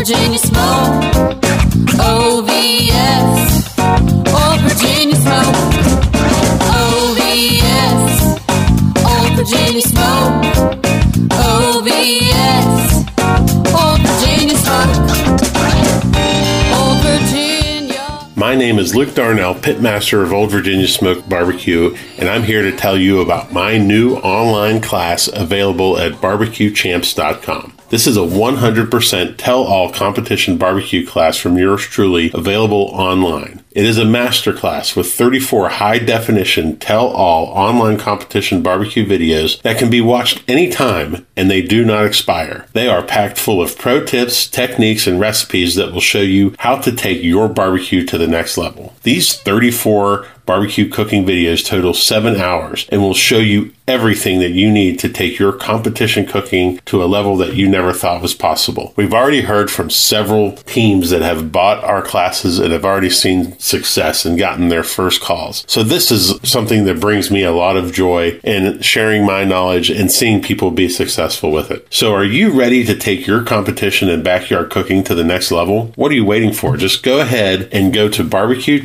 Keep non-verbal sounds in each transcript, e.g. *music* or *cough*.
Virginia smoke. OVS. Old Virginia smoke. OVS. Old Virginia smoke. OVS. Old Virginia smoke. Old Virginia. My name is Luke Darnell, pitmaster of Old Virginia Smoke Barbecue, and I'm here to tell you about my new online class available at barbecuechamps.com. This is a 100% tell all competition barbecue class from yours truly available online. It is a masterclass with 34 high definition tell all online competition barbecue videos that can be watched anytime and they do not expire. They are packed full of pro tips, techniques, and recipes that will show you how to take your barbecue to the next level. These 34 barbecue cooking videos total seven hours and will show you everything that you need to take your competition cooking to a level that you never thought was possible. We've already heard from several teams that have bought our classes and have already seen success and gotten their first calls. So this is something that brings me a lot of joy in sharing my knowledge and seeing people be successful with it. So are you ready to take your competition and backyard cooking to the next level? What are you waiting for? Just go ahead and go to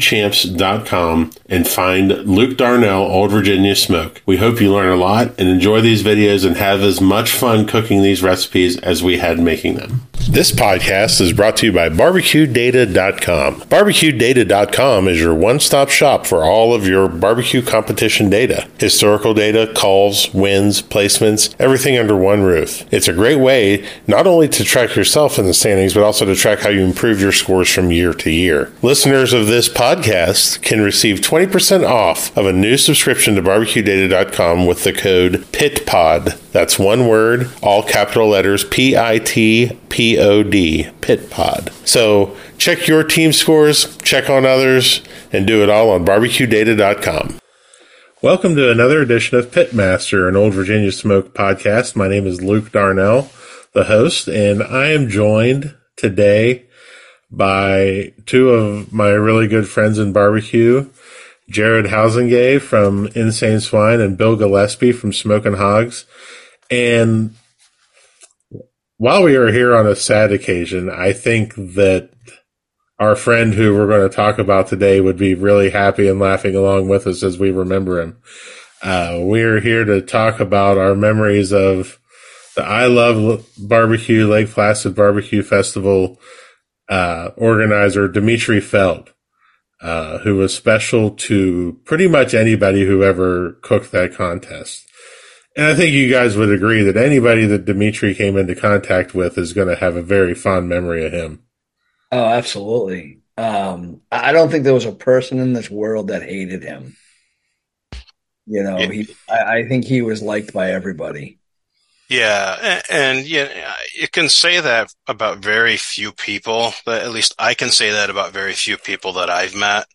barbecuechamps.com and find Luke Darnell Old Virginia Smoke. We hope you learn a lot and enjoy these videos and have as much fun cooking these recipes as we had making them. This podcast is brought to you by barbecuedata.com. Barbecuedata.com is your one-stop shop for all of your barbecue competition data. Historical data, calls, wins, placements, everything under one roof. It's a great way not only to track yourself in the standings, but also to track how you improve your scores from year to year. Listeners of this podcast can receive 20% off of a new subscription to barbecuedata.com with the code PITPOD. That's one word, all capital letters, P I T P O D, PITPOD. So check your team scores, check on others, and do it all on barbecuedata.com. Welcome to another edition of Pitmaster, an Old Virginia Smoke podcast. My name is Luke Darnell, the host, and I am joined today by two of my really good friends in barbecue, Jared Huizenga from Insane Swine and Bill Gillespie from Smokin Hoggz. And while we are here on a sad occasion, I think that our friend who we're going to talk about today would be really happy and laughing along with us as we remember him. Uh, we're here to talk about our memories of the I Love Barbecue Lake Placid Barbecue Festival uh, organizer, Dmitry Feld, uh, who was special to pretty much anybody who ever cooked that contest. And I think you guys would agree that anybody that Dmitry came into contact with is going to have a very fond memory of him. Oh, absolutely. Um, I don't think there was a person in this world that hated him. You know, he. I, I think he was liked by everybody. Yeah, and, and yeah, you can say that about very few people. But at least I can say that about very few people that I've met.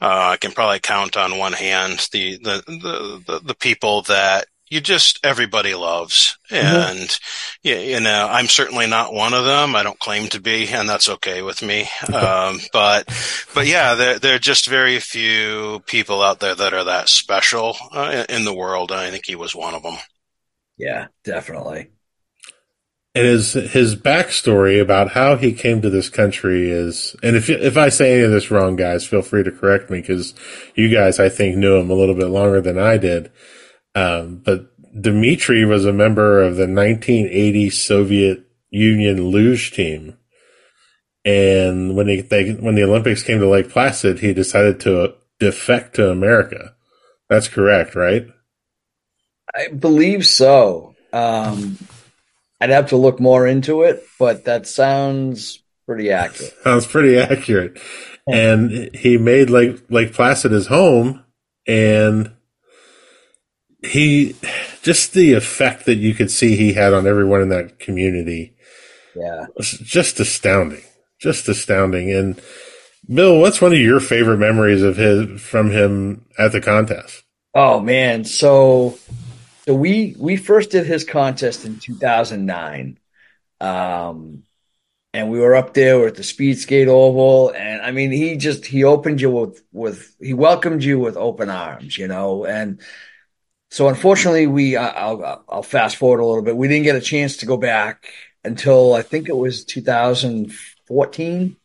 Uh, I can probably count on one hand the the the, the, the people that you just everybody loves and mm-hmm. yeah, you know i'm certainly not one of them i don't claim to be and that's okay with me um, but but yeah there, there are just very few people out there that are that special uh, in the world and i think he was one of them yeah definitely and his his backstory about how he came to this country is, and if if I say any of this wrong, guys, feel free to correct me because you guys, I think, knew him a little bit longer than I did. Um, but Dmitry was a member of the 1980 Soviet Union luge team. And when he, they, when the Olympics came to Lake Placid, he decided to defect to America. That's correct, right? I believe so. Um, I'd have to look more into it, but that sounds pretty accurate. Sounds pretty accurate. And he made Lake Lake Placid his home, and he just the effect that you could see he had on everyone in that community. Yeah. Was just astounding. Just astounding. And Bill, what's one of your favorite memories of his from him at the contest? Oh man, so so we we first did his contest in 2009. Um and we were up there We are at the speed skate oval and i mean he just he opened you with with he welcomed you with open arms you know and so unfortunately, we I'll, I'll fast forward a little bit. We didn't get a chance to go back until I think it was 2014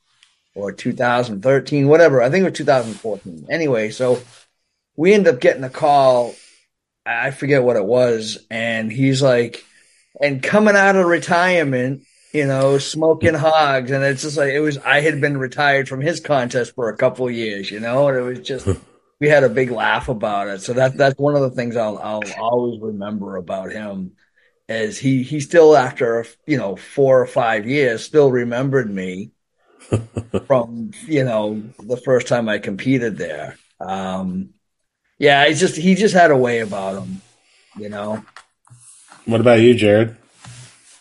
or 2013, whatever. I think it was 2014. Anyway, so we ended up getting a call. I forget what it was. And he's like, and coming out of retirement, you know, Smokin Hoggz. And it's just like, it was, I had been retired from his contest for a couple of years, you know, and it was just, *laughs* we had a big laugh about it. So that, that's one of the things I'll, I'll always remember about him is he, he still, after, you know, four or five years, still remembered me *laughs* from, you know, the first time I competed there. Um, yeah, it's just, he just had a way about him, you know? What about you, Jared?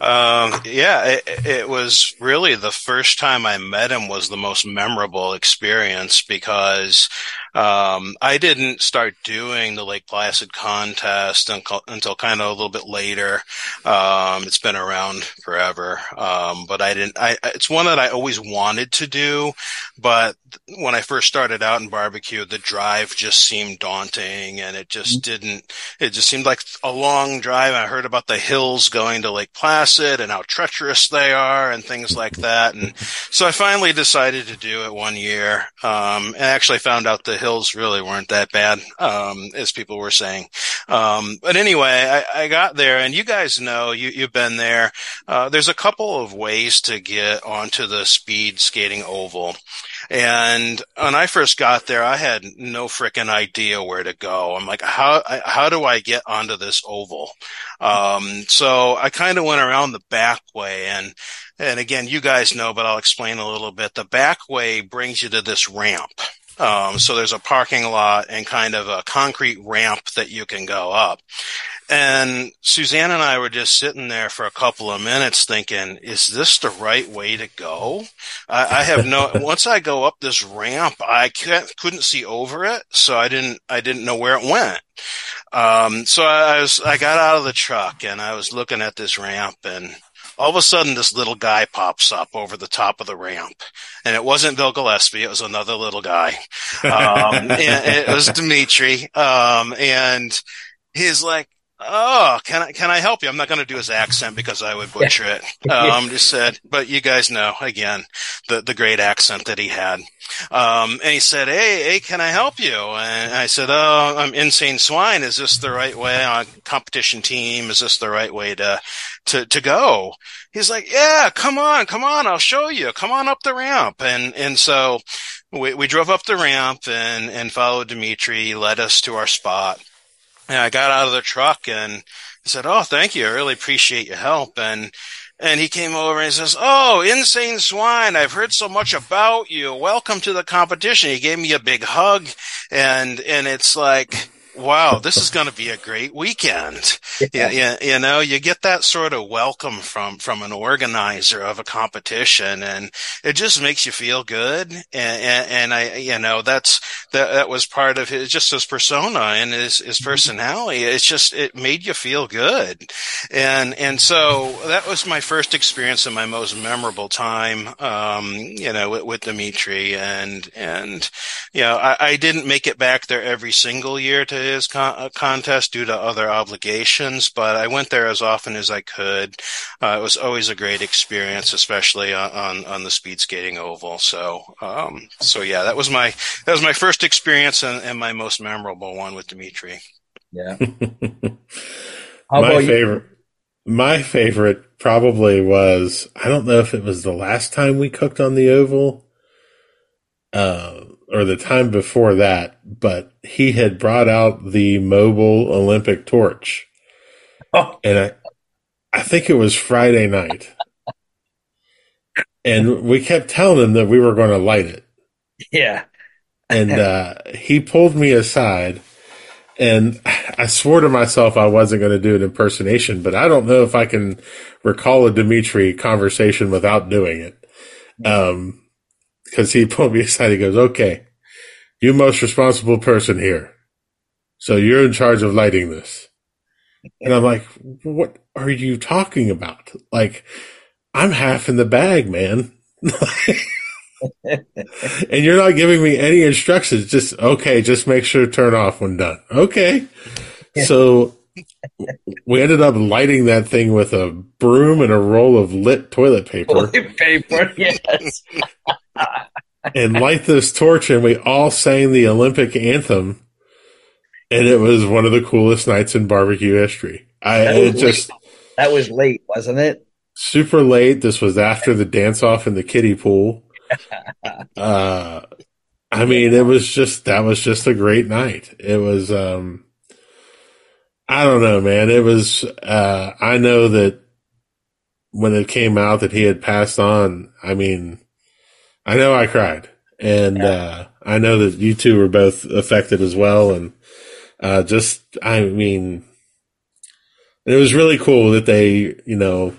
Um, yeah, it, it was really the first time I met him was the most memorable experience because um, I didn't start doing the Lake Placid contest until, until kind of a little bit later. Um, it's been around forever, um, but I didn't. I it's one that I always wanted to do, but when I first started out in barbecue, the drive just seemed daunting, and it just mm-hmm. didn't. It just seemed like a long drive. I heard about the hills going to Lake Placid and how treacherous they are, and things like that. And so I finally decided to do it one year, um, and actually found out the hills really weren't that bad, um, as people were saying. Um, but anyway, I, I, got there and you guys know, you, you've been there. Uh, there's a couple of ways to get onto the speed skating oval. And when I first got there, I had no freaking idea where to go. I'm like, how, how do I get onto this oval? Um, so I kind of went around the back way and, and again, you guys know, but I'll explain a little bit. The back way brings you to this ramp. Um, so there's a parking lot and kind of a concrete ramp that you can go up. And Suzanne and I were just sitting there for a couple of minutes thinking, is this the right way to go? I, I have no, *laughs* once I go up this ramp, I couldn't see over it. So I didn't, I didn't know where it went. Um, so I, I was, I got out of the truck and I was looking at this ramp and all of a sudden this little guy pops up over the top of the ramp and it wasn't Bill Gillespie. It was another little guy. Um, *laughs* and it was Dmitry. Um, and he's like, Oh, can I, can I help you? I'm not going to do his accent because I would butcher it. *laughs* Um, just said, but you guys know again, the, the great accent that he had. Um, and he said, Hey, hey, can I help you? And I said, Oh, I'm insane swine. Is this the right way on competition team? Is this the right way to, to, to go? He's like, Yeah, come on, come on. I'll show you. Come on up the ramp. And, and so we, we drove up the ramp and, and followed Dmitry, led us to our spot and I got out of the truck and said, "Oh, thank you. I really appreciate your help." And and he came over and he says, "Oh, insane swine! I've heard so much about you. Welcome to the competition." He gave me a big hug, and and it's like wow, this is going to be a great weekend. Yeah. You, you, know, you get that sort of welcome from, from an organizer of a competition and it just makes you feel good. And, and, and I, you know, that's, that, that was part of his, just his persona and his, his mm-hmm. personality. It's just, it made you feel good. And, and so that was my first experience and my most memorable time, um, you know, with, with Dmitry and, and, you know, I, I didn't make it back there every single year to his con- uh, contest due to other obligations, but I went there as often as I could. Uh, it was always a great experience, especially on, on, on the speed skating oval. So, um, so yeah, that was my, that was my first experience and, and my most memorable one with Dmitry. Yeah. *laughs* my favorite, my favorite probably was, I don't know if it was the last time we cooked on the oval. Uh, or the time before that, but he had brought out the mobile Olympic torch. Oh. And I, I think it was Friday night. and we kept telling him that we were going to light it. Yeah. and *laughs* uh, he pulled me aside and I swore to myself I wasn't going to do an impersonation, but I don't know if I can recall a Dmitry conversation without doing it. Um, because he *laughs* pulled me aside. He goes, okay, you most responsible person here. So you're in charge of lighting this. And I'm like, what are you talking about? Like, I'm half in the bag, man. *laughs* and you're not giving me any instructions. Just, okay, just make sure to turn off when done. Okay. So we ended up lighting that thing with a broom and a roll of lit toilet paper Toilet paper, *laughs* yes. And light this torch and we all sang the Olympic anthem. And it was one of the coolest nights in barbecue history. I That it was just That was late, wasn't it? super late. This was after the dance off in the kiddie pool. *laughs* Uh, I mean, it was just, that was just a great night. It was, um, I don't know, man. It was, uh, I know that when it came out that he had passed on, I mean, I know I cried and, uh, I know that you two were both affected as well. And, uh, just, I mean, it was really cool that they, you know,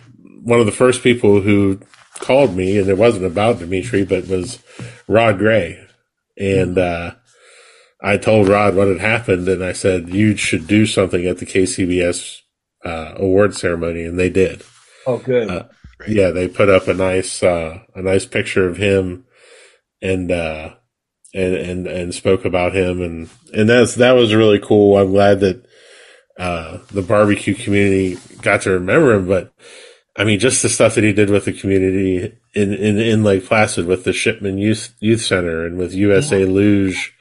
one of the first people who called me, and it wasn't about Dmitry, but was Rod Gray. And uh, I told Rod what had happened, and I said, You should do something at the KCBS uh, award ceremony, and they did. Oh, good. Uh, Yeah, they put up a nice uh, a nice picture of him and uh and and and spoke about him and and that's that was really cool. I'm glad that uh the barbecue community got to remember him, but I mean just the stuff that he did with the community in in, in Lake Placid with the Shipman Youth Youth Center and with USA Luge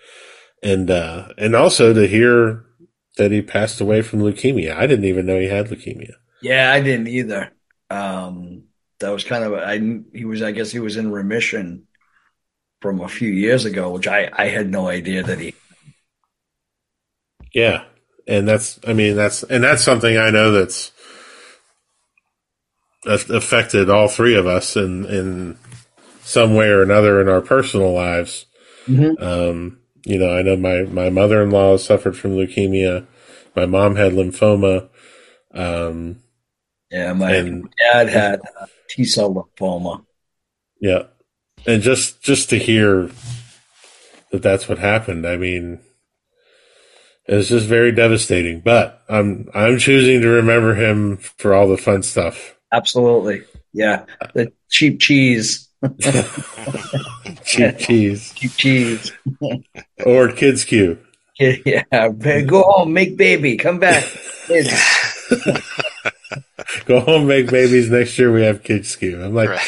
and uh and also to hear that he passed away from leukemia. I didn't even know he had leukemia. yeah, I didn't either. Um, that was kind of I. He was, I guess, he was in remission from a few years ago, which I I had no idea that he. Yeah. And that's, I mean, that's, and that's something I know that's affected all three of us in, in some way or another in our personal lives. Mhm. Um, you know, I know my, my mother-in-law suffered from leukemia. My mom had lymphoma. Um, Yeah, my And- dad had uh, T cell lymphoma. yeah. And just, just to hear that that's what happened. I mean, it's just very devastating, but I'm, I'm choosing to remember him for all the fun stuff. Absolutely, yeah. The cheap cheese, *laughs* cheap cheese *laughs* cheap cheese. *laughs* or kids Q. Yeah, go home, make baby, come back. Kids. *laughs* Go home, make babies. Next year we have kids Q. I'm like, Right.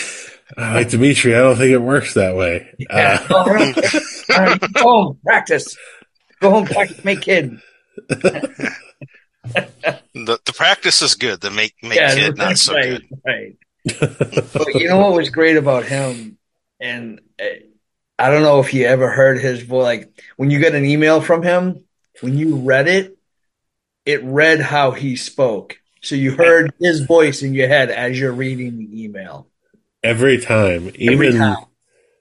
"Ah, like Dmitry. I don't think it works that way. Yeah. Uh, *laughs* All right. All right, go home, practice. Go home, practice, make kid. *laughs* The the practice is good. The make make yeah, kid not so right, good. right. But you know what was great about him, and uh, I don't know if you ever heard his voice. Like when you get an email from him, when you read it, it read how he spoke. So you heard his voice in your head as you're reading the email. every time, Every even time.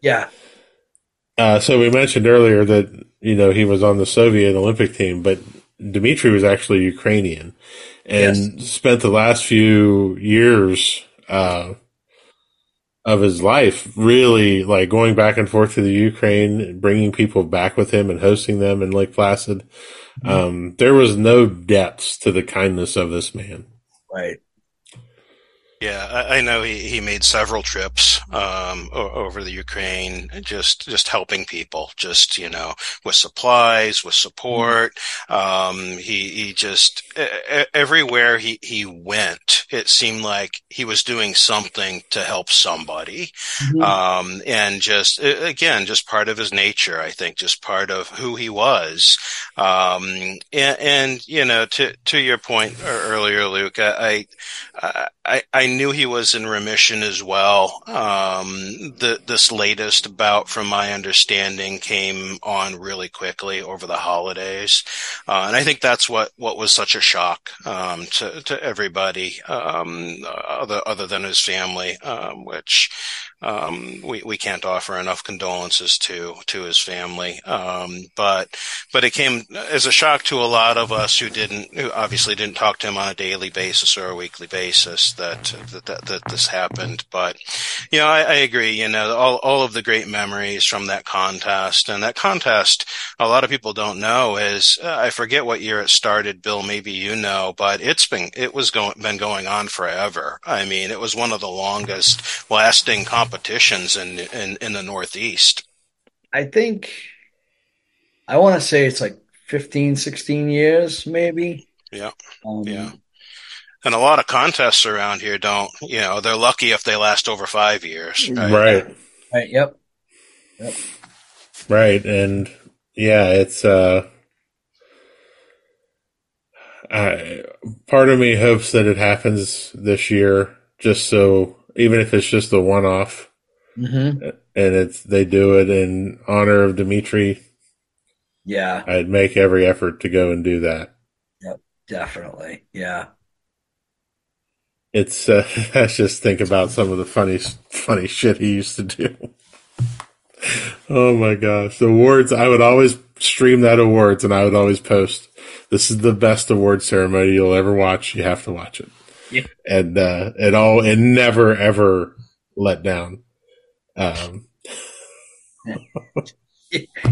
Yeah, uh, so we mentioned earlier that you know he was on the Soviet Olympic team, but Dmitry was actually Ukrainian and spent the last few years uh, of his life really like going back and forth to the Ukraine, bringing people back with him and hosting them in Lake Placid. Um, there was no depths to the kindness of this man. Right. Yeah, I, I know he, he made several trips um, o- over the Ukraine, just just helping people, just you know, with supplies, with support. Um, he he just everywhere he he went, it seemed like he was doing something to help somebody, Mhm. um, and just again, just part of his nature. I think just part of who he was. Um, and, and you know, to to your point earlier, Luke, I. I I, I knew he was in remission as well. Um, the, this latest bout, from my understanding, came on really quickly over the holidays, uh, and I think that's what, what was such a shock um, to to everybody, um, other other than his family, um, which um, we we can't offer enough condolences to to his family. Um, but but it came as a shock to a lot of us who didn't, who obviously didn't talk to him on a daily basis or a weekly basis that that that, that this happened. But you know, I, I agree. You know, all all of the great memories from that contest and that contest. A lot of people don't know is uh, I forget what year it started. Bill, maybe you know, but it's been it was going been going on forever. I mean, it was one of the longest lasting competitions in in, in the Northeast. I think I want to say it's like 15, 16 years, maybe. Yeah. Um, Yeah. And a lot of contests around here don't, you know, they're lucky if they last over five years. Right. Right. Right. Yep. Right. And yeah, it's, uh, I, part of me hopes that it happens this year, just so, even if it's just a one off hmm and it's, they do it in honor of Dmitry, Yeah. I'd make every effort to go and do that. Yep, definitely. Yeah. It's, uh, *laughs* I just think about some of the funny, funny shit he used to do. oh my gosh. The awards, I would always stream that awards and I would always post, this is the best award ceremony you'll ever watch. You have to watch it. Yeah. And, uh, it all, it never ever let down. Um, *laughs*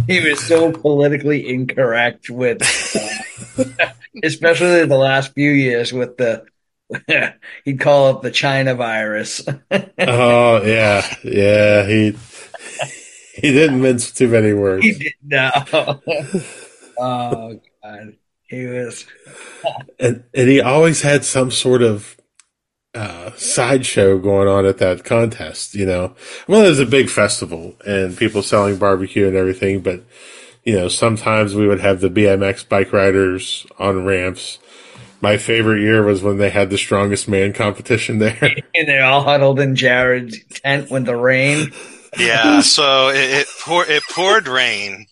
He was so politically incorrect with, uh, *laughs* especially the last few years with the, *laughs* he'd call it the China virus. oh yeah. Yeah. He, he didn't mince too many words. he did no. oh God. He was and and he always had some sort of uh, sideshow going on at that contest. You know, well, it was a big festival and people selling barbecue and everything, but you know, sometimes we would have the BMX bike riders on ramps. My favorite year was when they had the strongest man competition there. *laughs* and they're all huddled in Jared's tent with the rain. Yeah. So it, it, pour, it poured rain.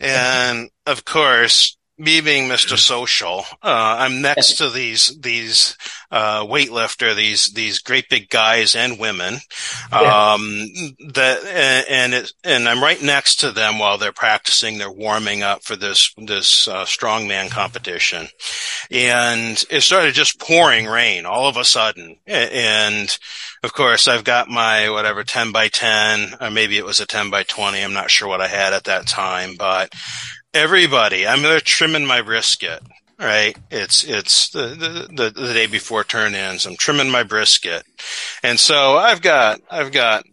And of course, me being Mr. Social, uh, I'm next *laughs* to these, these, uh, weightlifter, these, these great big guys and women. Um, that, and, and it, and I'm right next to them while they're practicing. They're warming up for this, this, uh, strongman competition. And it started just pouring rain all of a sudden. And, of course, I've got my whatever 10 by 10, or maybe it was a 10 by 20. I'm not sure what I had at that time, but everybody, I'm there trimming my brisket, right? It's, it's the, the, the, the day before turn ins. I'm trimming my brisket. And so I've got, I've got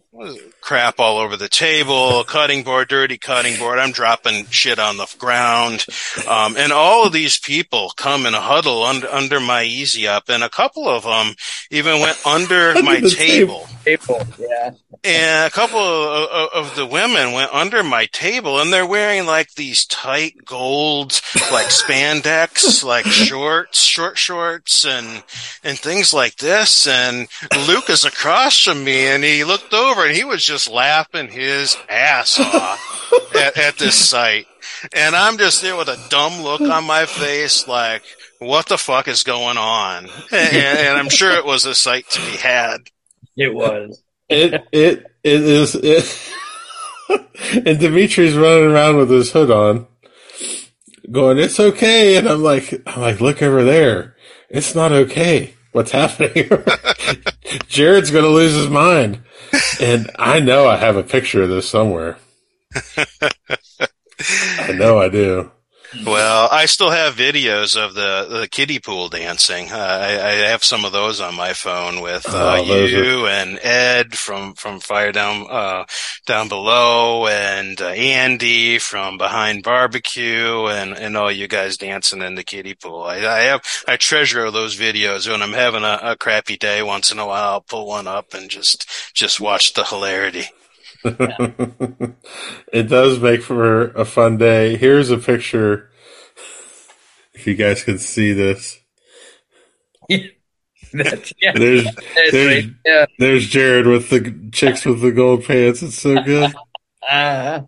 crap all over the table, cutting board, dirty cutting board. I'm dropping shit on the ground. Um, and all of these people come and huddle under, under my easy up. And a couple of them even went under my the table. April, yeah. And a couple of, of, the women went under my table and they're wearing like these tight gold, like spandex, like *laughs* shorts, short shorts and, and things like this. And Luke is across from me and he looked over and he was just laughing his ass *laughs* off at, at this sight. And I'm just there with a dumb look on my face, like, what the fuck is going on? And, and I'm sure it was a sight to be had. It was. It it it is it. *laughs* and Dmitry's running around with his hood on, going, "It's okay," and I'm like, "I'm like, look over there. It's not okay. What's happening?" *laughs* Jared's gonna lose his mind, and I know I have a picture of this somewhere. *laughs* I know I do. Well, I still have videos of the, the kiddie pool dancing. Uh, I, I have some of those on my phone with uh, Oh, you and Ed from, from Fire Down uh, Down Below, and uh, Andy from Behind Barbecue, and, and all you guys dancing in the kiddie pool. I, I have I treasure those videos when I'm having a, a crappy day. Once in a while, I'll pull one up and just just watch the hilarity. *laughs* it does make for a fun day. Here's a picture. If you guys can see this, *laughs* That's, yeah. there's there's right. Yeah. there's Jared with the chicks with the gold pants. It's so good. Uh,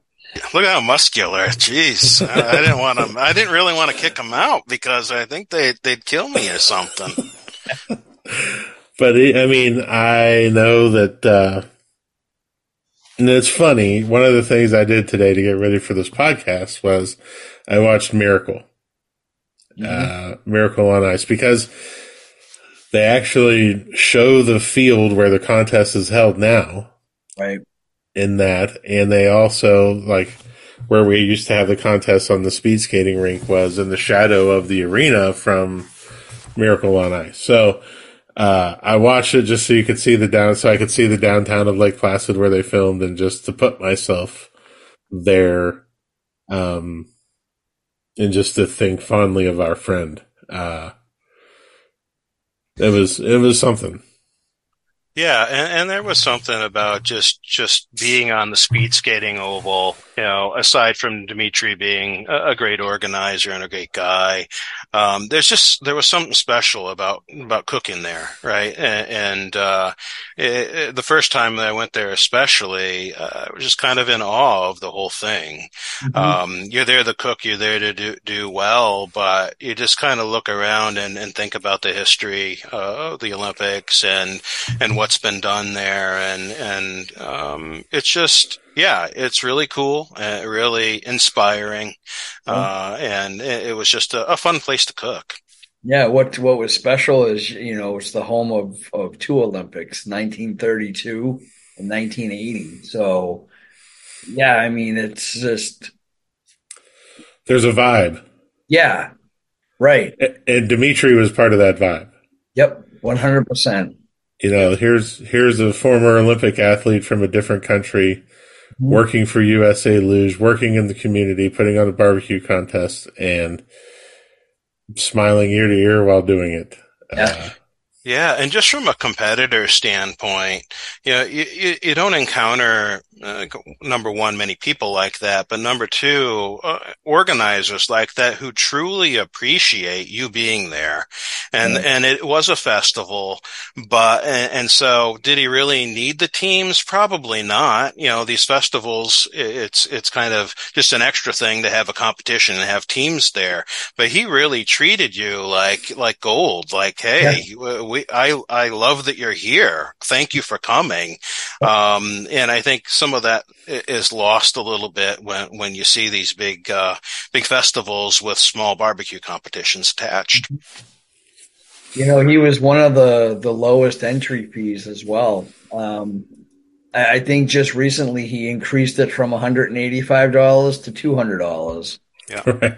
Look how muscular. Jeez, I, I didn't want to. I didn't really want to kick them out because I think they they'd kill me or something. *laughs* But it, I mean, I know that, uh, and it's funny. One of the things I did today to get ready for this podcast was I watched Miracle, uh, Miracle on Ice because they actually show the field where the contest is held now right. in that. And they also like where we used to have the contest on the speed skating rink was in the shadow of the arena from Miracle on Ice. So, uh, I watched it just so you could see the down, so I could see the downtown of Lake Placid where they filmed and just to put myself there, um, and just to think fondly of our friend. Uh, it was it was something. Yeah, and, and there was something about just just being on the speed skating oval. You know, aside from Dmitry being a, a great organizer and a great guy, um, there's just there was something special about about cooking there, right? And, and uh, it, it, the first time that I went there, especially, uh, I was just kind of in awe of the whole thing. Mm-hmm. Um, you're there to cook, you're there to do do well, but you just kind of look around and, and think about the history uh, of the Olympics and and what's been done there, and and um, it's just yeah, it's really cool, uh, really inspiring, uh, and it, it was just a, a fun place to cook. Yeah, what what was special is you know it's the home of of two Olympics, 1932 and 1980. So yeah, I mean it's just There's a vibe, yeah, right. A- and Dmitry was part of that vibe. Yep, 100. percent You know, here's here's a former Olympic athlete from a different country working for USA Luge, working in the community, putting on a barbecue contest, and smiling ear to ear while doing it. Yeah. Uh, Yeah, and just from a competitor standpoint, you know, you, you, you don't encounter uh, number one many people like that, but number two, uh, organizers like that who truly appreciate you being there. And Yeah. and it was a festival, but and, and so did he really need the teams? Probably not. You know, these festivals, it's it's kind of just an extra thing to have a competition and have teams there. But he really treated you like like gold. Like, hey, we I I love that you're here. Thank you for coming. Um, and I think some of that is lost a little bit when when you see these big uh, big festivals with small barbecue competitions attached. You know, he was one of the the lowest entry fees as well. Um, I, I think just recently he increased it from 185 dollars to 200 dollars. *laughs* right.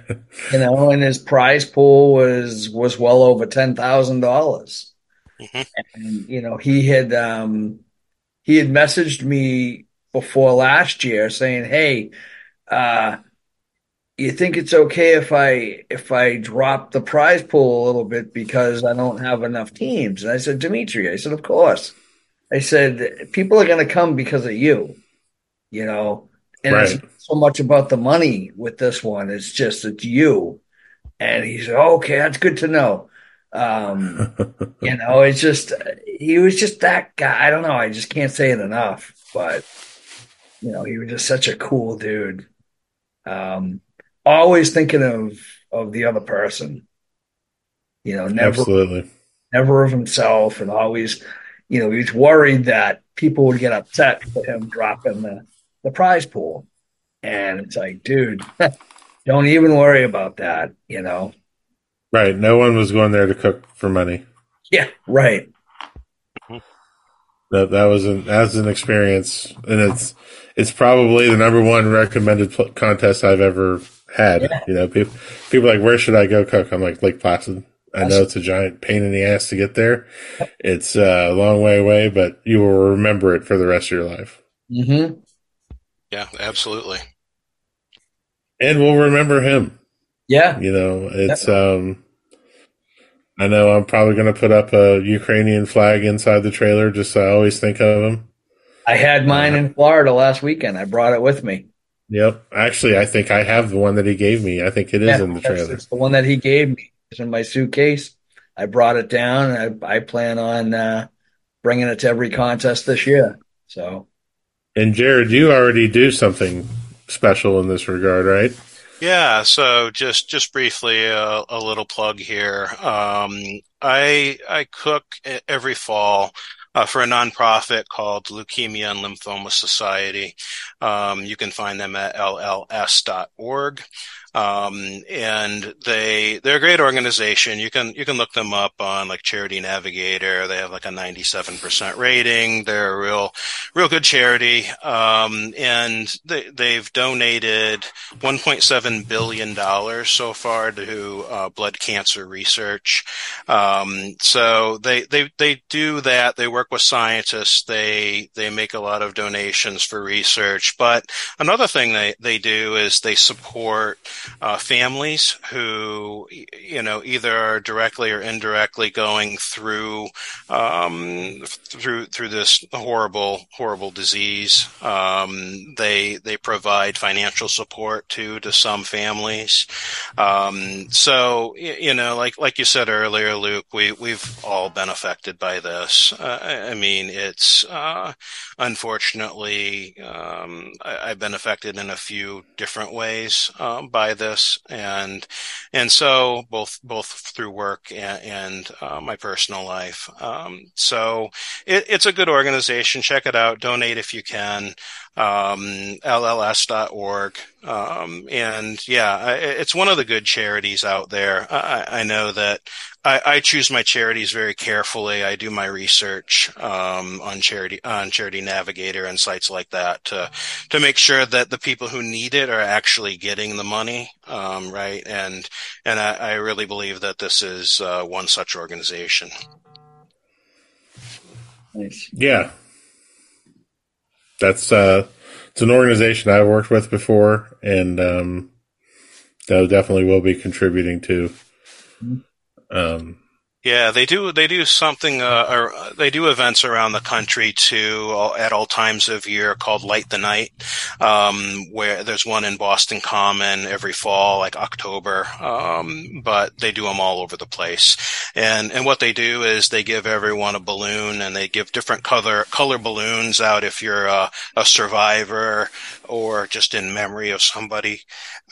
You know, and his prize pool was was well over ten thousand dollars. Mhm. And you know, he had um, he had messaged me before last year saying, "Hey, uh, you think it's okay if I if I drop the prize pool a little bit because I don't have enough teams?" And I said, "Dmitry," I said, "Of course." I said, "People are going to come because of you." You know, and it's Right. not so much about the money with this one. It's just it's you. And he said, oh, "Okay, that's good to know." Um, *laughs* you know, it's just he was just that guy. I don't know. I just can't say it enough. But you know, he was just such a cool dude. Um, always thinking of of the other person. You know, never Absolutely. never of himself, and always, you know, he was worried that people would get upset for him dropping the the prize pool. And it's like, dude, *laughs* don't even worry about that. You know. Right. No one was going there to cook for money. Yeah. Right. That that was an as an experience, and it's it's probably the number one recommended pl- contest I've ever had. Yeah. You know, people people are like, where should I go cook? I'm like Lake Placid. I know it's a giant pain in the ass to get there. It's uh, a long way away, but you will remember it for the rest of your life, Mm-hmm. Yeah, absolutely. and we'll remember him. Yeah. You know, it's um. I know I'm probably going to put up a Ukrainian flag inside the trailer, just so I always think of him. I had mine in Florida last weekend. I brought it with me. Yep. Actually, I think I have the one that he gave me. I think it is Yeah, in the trailer. It's the one that he gave me. It's in my suitcase. I brought it down. I, I plan on uh, bringing it to every contest this year. So And Jared, you already do something special in this regard, right? Yeah, so just just briefly a, a little plug here. Um, I I cook every fall uh, for a nonprofit called Leukemia and Lymphoma Society. Um, you can find them at lls.org. Um, and they, they're a great organization. You can, you can look them up on like Charity Navigator. They have like a 97% rating. They're a real, real good charity. Um, and they, they've donated $1.7 billion so far to, uh, blood cancer research. Um, so they, they, they do that. They work with scientists. They, they make a lot of donations for research. But another thing they, they do is they support uh, families who, you know, either are directly or indirectly going through um, through through this horrible horrible disease. Um, they they provide financial support to to some families. Um, so you know, like like you said earlier, Luke, we we've all been affected by this. Uh, I mean, it's uh, unfortunately um, I, have been affected in a few different ways um, by this, and and so both both through work and, and uh, my personal life. Um, so it, it's a good organization. Check it out. Donate if you can um, lls.org. Um, and yeah, it's one of the good charities out there. I, I know that I, I, choose my charities very carefully. I do my research um, on charity on Charity Navigator and sites like that to to make sure that the people who need it are actually getting the money, um, right? And and I, I, really believe that this is uh, one such organization. Nice. Yeah, that's uh, it's an organization I've worked with before, and um, that definitely will be contributing to. Um, yeah, they do. They do something. Uh, or uh, they do events around the country too, at all times of year, called Light the Night. Um, where there's one in Boston Common every fall, like October. Um, but they do them all over the place. And and what they do is they give everyone a balloon, and they give different color color balloons out if you're a, a survivor or just in memory of somebody.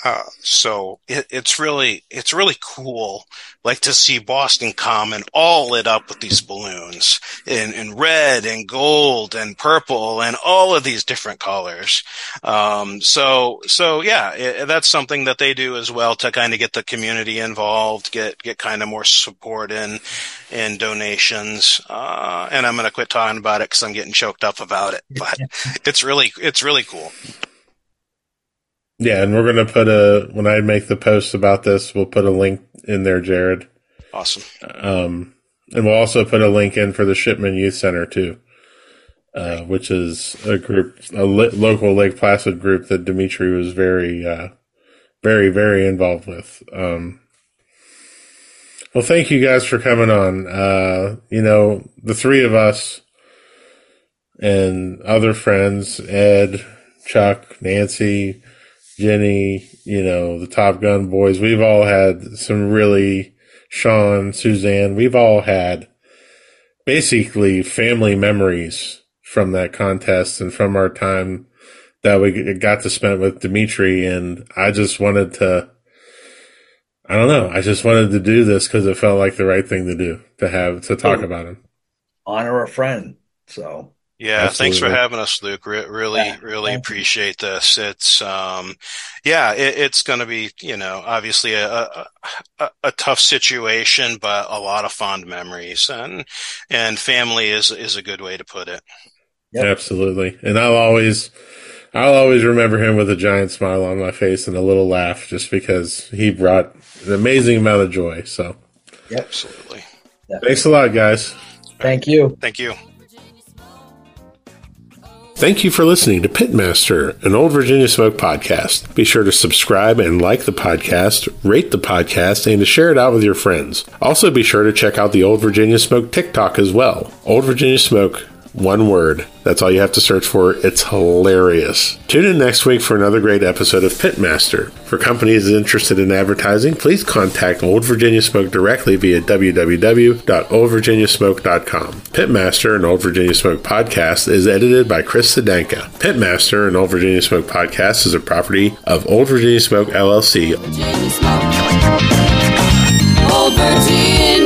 Uh, so it, it's really it's really cool, like to see Boston Common all lit up with these balloons in, in red and gold and purple and all of these different colors. Um, so so yeah, it, that's something that they do as well to kind of get the community involved, get get kind of more support in in donations. Uh, and I'm going to quit talking about it because I'm getting choked up about it, but *laughs* it's really it's really cool. Yeah, and we're gonna put a when I make the post about this, we'll put a link in there, Jared. Awesome. Um, and we'll also put a link in for the Shipman Youth Center too, uh, which is a group, a li- local Lake Placid group that Dmitry was very, uh, very, very involved with. Um, well, thank you guys for coming on. Uh, you know, the three of us and other friends, Ed, Chuck, Nancy, Jenny, you know, the Top Gun boys, we've all had some really, Sean, Suzanne, we've all had basically family memories from that contest and from our time that we got to spend with Dmitry. And I just wanted to, I don't know, I just wanted to do this because it felt like the right thing to do to have to talk about him. Honor a friend. So yeah, Absolutely. thanks for having us, Luke. Re- really, yeah, really appreciate you. this. It's, um, yeah, it, it's going to be, you know, obviously a, a, a, tough situation, but a lot of fond memories and, and family is, is a good way to put it. Yep. Absolutely. And I'll always, I'll always remember him with a giant smile on my face and a little laugh just because he brought an amazing amount of joy. So, yep. absolutely. Yep. Thanks a lot, guys. Thank you. Thank you. Thank you for listening to Pitmaster, an Old Virginia Smoke podcast. Be sure to subscribe and like the podcast, rate the podcast, and to share it out with your friends. Also, be sure to check out the Old Virginia Smoke TikTok as well. Old Virginia Smoke one word. That's all you have to search for. It's hilarious. Tune in next week for another great episode of Pitmaster. For companies interested in advertising, please contact Old Virginia Smoke directly via www.oldvirginiasmoke.com. Pitmaster, and Old Virginia Smoke podcast, is edited by Chris Sedanka. Pitmaster, and Old Virginia Smoke podcast, is a property of Old Virginia Smoke LLC. Virginia Smoke. Old Virginia.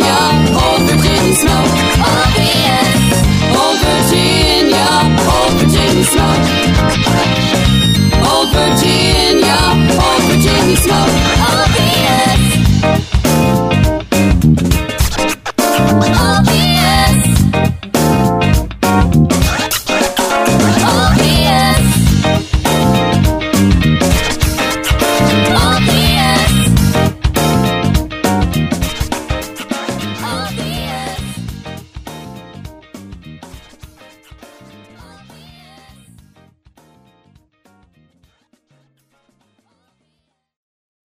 Virginia smoke. Old Virginia, old Virginia smoke. Oh.